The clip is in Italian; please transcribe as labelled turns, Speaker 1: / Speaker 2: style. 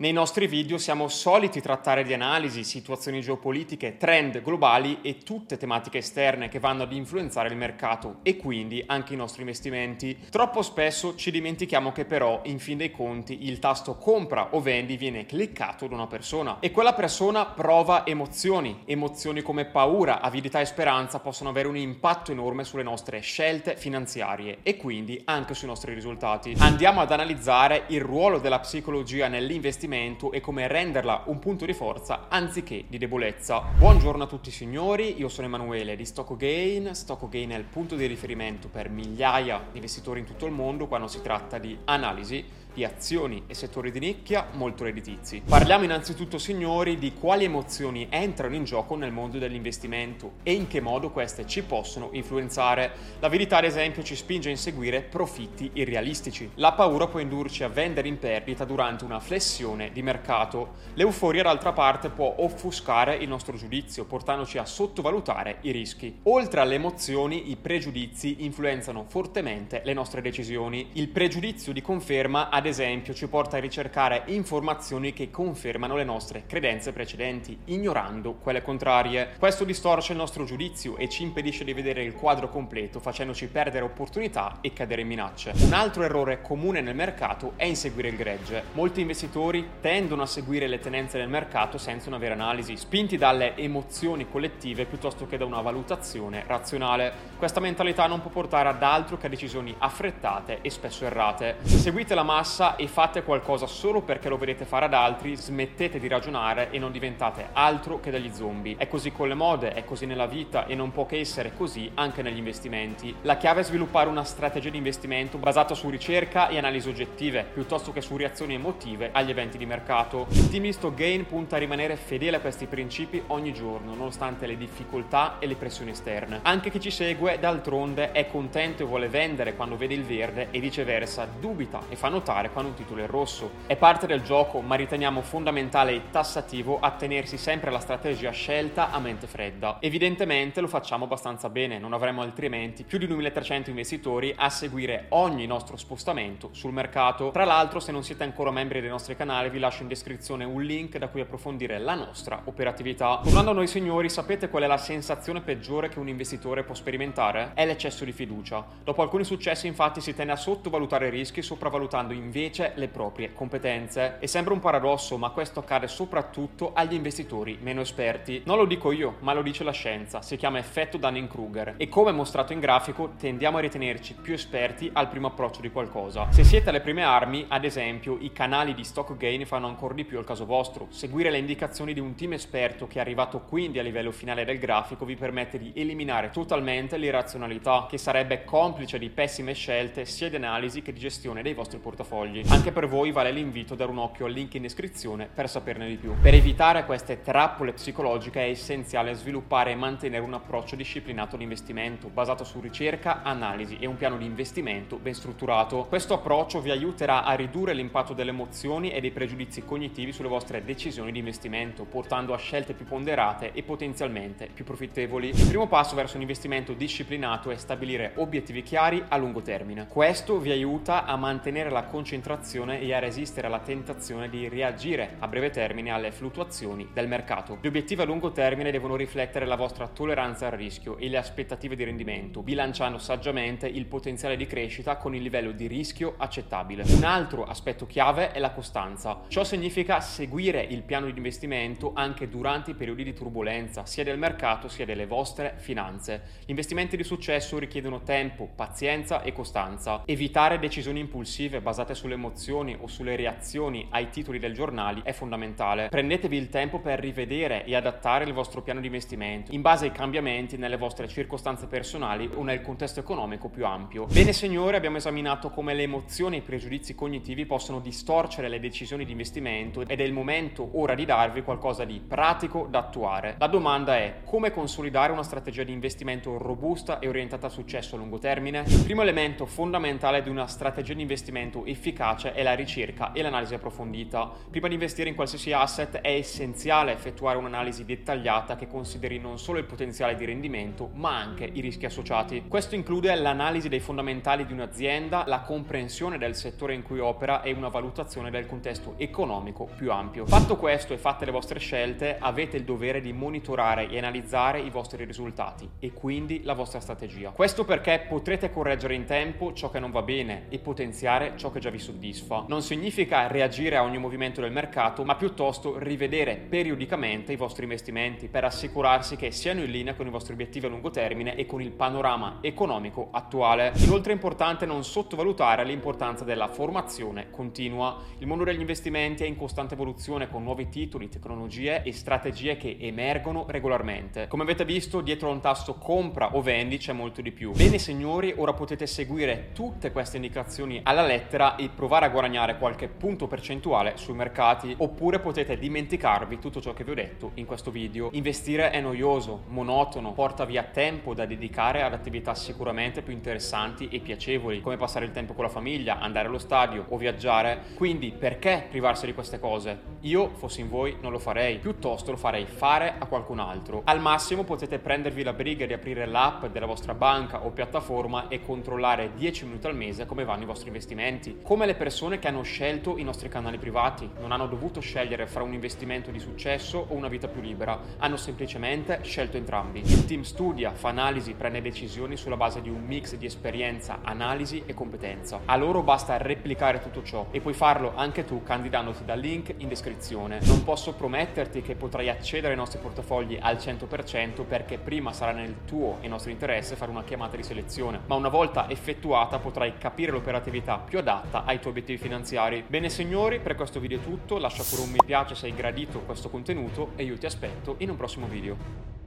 Speaker 1: Nei nostri video siamo soliti trattare di analisi, situazioni geopolitiche, trend globali e tutte tematiche esterne che vanno ad influenzare il mercato e quindi anche i nostri investimenti. Troppo spesso ci dimentichiamo che però, in fin dei conti, il tasto compra o vendi viene cliccato da una persona e quella persona prova emozioni. Emozioni come paura, avidità e speranza possono avere un impatto enorme sulle nostre scelte finanziarie e quindi anche sui nostri risultati. Andiamo ad analizzare il ruolo della psicologia nell'investimento investimento e come renderla un punto di forza anziché di debolezza. Buongiorno a tutti signori, io sono Emanuele di StockGain. StockGain è il punto di riferimento per migliaia di investitori in tutto il mondo quando si tratta di analisi di azioni e settori di nicchia molto redditizi. Parliamo innanzitutto, signori, di quali emozioni entrano in gioco nel mondo dell'investimento e in che modo queste ci possono influenzare. La verità, ad esempio, ci spinge a inseguire profitti irrealistici. La paura può indurci a vendere in perdita durante una flessione di mercato. L'euforia, d'altra parte, può offuscare il nostro giudizio, portandoci a sottovalutare i rischi. Oltre alle emozioni, i pregiudizi influenzano fortemente le nostre decisioni. Il pregiudizio di conferma, ad esempio, ci porta a ricercare informazioni che confermano le nostre credenze precedenti, ignorando quelle contrarie. Questo distorce il nostro giudizio e ci impedisce di vedere il quadro completo, facendoci perdere opportunità e cadere in minacce. Un altro errore comune nel mercato è inseguire il gregge. Molti investitori tendono a seguire le tendenze del mercato senza una vera analisi, spinti dalle emozioni collettive piuttosto che da una valutazione razionale. Questa mentalità non può portare ad altro che a decisioni affrettate e spesso errate. Se seguite la massa e fate qualcosa solo perché lo vedete fare ad altri, smettete di ragionare e non diventate altro che degli zombie. È così con le mode, è così nella vita e non può che essere così anche negli investimenti. La chiave è sviluppare una strategia di investimento basata su ricerca e analisi oggettive, piuttosto che su reazioni emotive agli eventi di mercato. Il team Listo Gain punta a rimanere fedele a questi principi ogni giorno, nonostante le difficoltà e le pressioni esterne. Anche chi ci segue, d'altronde, è contento e vuole vendere quando vede il verde e viceversa dubita e fa notare quando un titolo è rosso. È parte del gioco, ma riteniamo fondamentale e tassativo attenersi sempre alla strategia scelta a mente fredda. Evidentemente lo facciamo abbastanza bene, non avremo altrimenti più di 2300 investitori a seguire ogni nostro spostamento sul mercato. Tra l'altro, se non siete ancora membri dei nostri canali, vi lascio in descrizione un link da cui approfondire la nostra operatività. Tornando a noi signori, sapete qual è la sensazione peggiore che un investitore può sperimentare? È l'eccesso di fiducia. Dopo alcuni successi infatti si tende a sottovalutare i rischi sopravvalutando invece invece le proprie competenze. E sembra un paradosso, ma questo accade soprattutto agli investitori meno esperti. Non lo dico io, ma lo dice la scienza. Si chiama effetto Dunning-Kruger e come mostrato in grafico tendiamo a ritenerci più esperti al primo approccio di qualcosa. Se siete alle prime armi, ad esempio, i canali di stock gain fanno ancora di più al caso vostro. Seguire le indicazioni di un team esperto che è arrivato quindi a livello finale del grafico vi permette di eliminare totalmente l'irrazionalità, che sarebbe complice di pessime scelte sia di analisi che di gestione dei vostri portafogli fogli. Anche per voi vale l'invito a dare un occhio al link in descrizione per saperne di più. Per evitare queste trappole psicologiche è essenziale sviluppare e mantenere un approccio disciplinato all'investimento, basato su ricerca, analisi e un piano di investimento ben strutturato. Questo approccio vi aiuterà a ridurre l'impatto delle emozioni e dei pregiudizi cognitivi sulle vostre decisioni di investimento, portando a scelte più ponderate e potenzialmente più profittevoli. Il primo passo verso un investimento disciplinato è stabilire obiettivi chiari a lungo termine. Questo vi aiuta a mantenere la concentrazione e a resistere alla tentazione di reagire a breve termine alle fluttuazioni del mercato. Gli obiettivi a lungo termine devono riflettere la vostra tolleranza al rischio e le aspettative di rendimento, bilanciando saggiamente il potenziale di crescita con il livello di rischio accettabile. Un altro aspetto chiave è la costanza. Ciò significa seguire il piano di investimento anche durante i periodi di turbolenza, sia del mercato sia delle vostre finanze. Gli investimenti di successo richiedono tempo, pazienza e costanza. Evitare decisioni impulsive basate sulle emozioni o sulle reazioni ai titoli del giornale è fondamentale. Prendetevi il tempo per rivedere e adattare il vostro piano di investimento in base ai cambiamenti nelle vostre circostanze personali o nel contesto economico più ampio. Bene signori, abbiamo esaminato come le emozioni e i pregiudizi cognitivi possono distorcere le decisioni di investimento ed è il momento ora di darvi qualcosa di pratico da attuare. La domanda è come consolidare una strategia di investimento robusta e orientata al successo a lungo termine? Il primo elemento fondamentale di una strategia di investimento efficace è la ricerca e l'analisi approfondita. Prima di investire in qualsiasi asset è essenziale effettuare un'analisi dettagliata che consideri non solo il potenziale di rendimento, ma anche i rischi associati. Questo include l'analisi dei fondamentali di un'azienda, la comprensione del settore in cui opera e una valutazione del contesto economico più ampio. Fatto questo e fatte le vostre scelte, avete il dovere di monitorare e analizzare i vostri risultati e quindi la vostra strategia. Questo perché potrete correggere in tempo ciò che non va bene e potenziare ciò che già vi soddisfa. Non significa reagire a ogni movimento del mercato, ma piuttosto rivedere periodicamente i vostri investimenti per assicurarsi che siano in linea con i vostri obiettivi a lungo termine e con il panorama economico attuale. Inoltre è importante non sottovalutare l'importanza della formazione continua. Il mondo degli investimenti è in costante evoluzione con nuovi titoli, tecnologie e strategie che emergono regolarmente. Come avete visto, dietro a un tasto compra o vendi c'è molto di più. Bene signori, ora potete seguire tutte queste indicazioni alla lettera e provare a guadagnare qualche punto percentuale sui mercati oppure potete dimenticarvi tutto ciò che vi ho detto in questo video. Investire è noioso, monotono, porta via tempo da dedicare ad attività sicuramente più interessanti e piacevoli, come passare il tempo con la famiglia, andare allo stadio o viaggiare. Quindi perché privarsi di queste cose? Io, fossi in voi, non lo farei, piuttosto lo farei fare a qualcun altro. Al massimo potete prendervi la briga di aprire l'app della vostra banca o piattaforma e controllare 10 minuti al mese come vanno i vostri investimenti. Come le persone che hanno scelto i nostri canali privati, non hanno dovuto scegliere fra un investimento di successo o una vita più libera, hanno semplicemente scelto entrambi. Il team studia, fa analisi, prende decisioni sulla base di un mix di esperienza, analisi e competenza. A loro basta replicare tutto ciò e puoi farlo anche tu candidandoti dal link in descrizione. Non posso prometterti che potrai accedere ai nostri portafogli al 100% perché prima sarà nel tuo e nostro interesse fare una chiamata di selezione, ma una volta effettuata potrai capire l'operatività più adatta ai tuoi obiettivi finanziari. Bene signori, per questo video è tutto, lascia pure un mi piace se hai gradito questo contenuto e io ti aspetto in un prossimo video.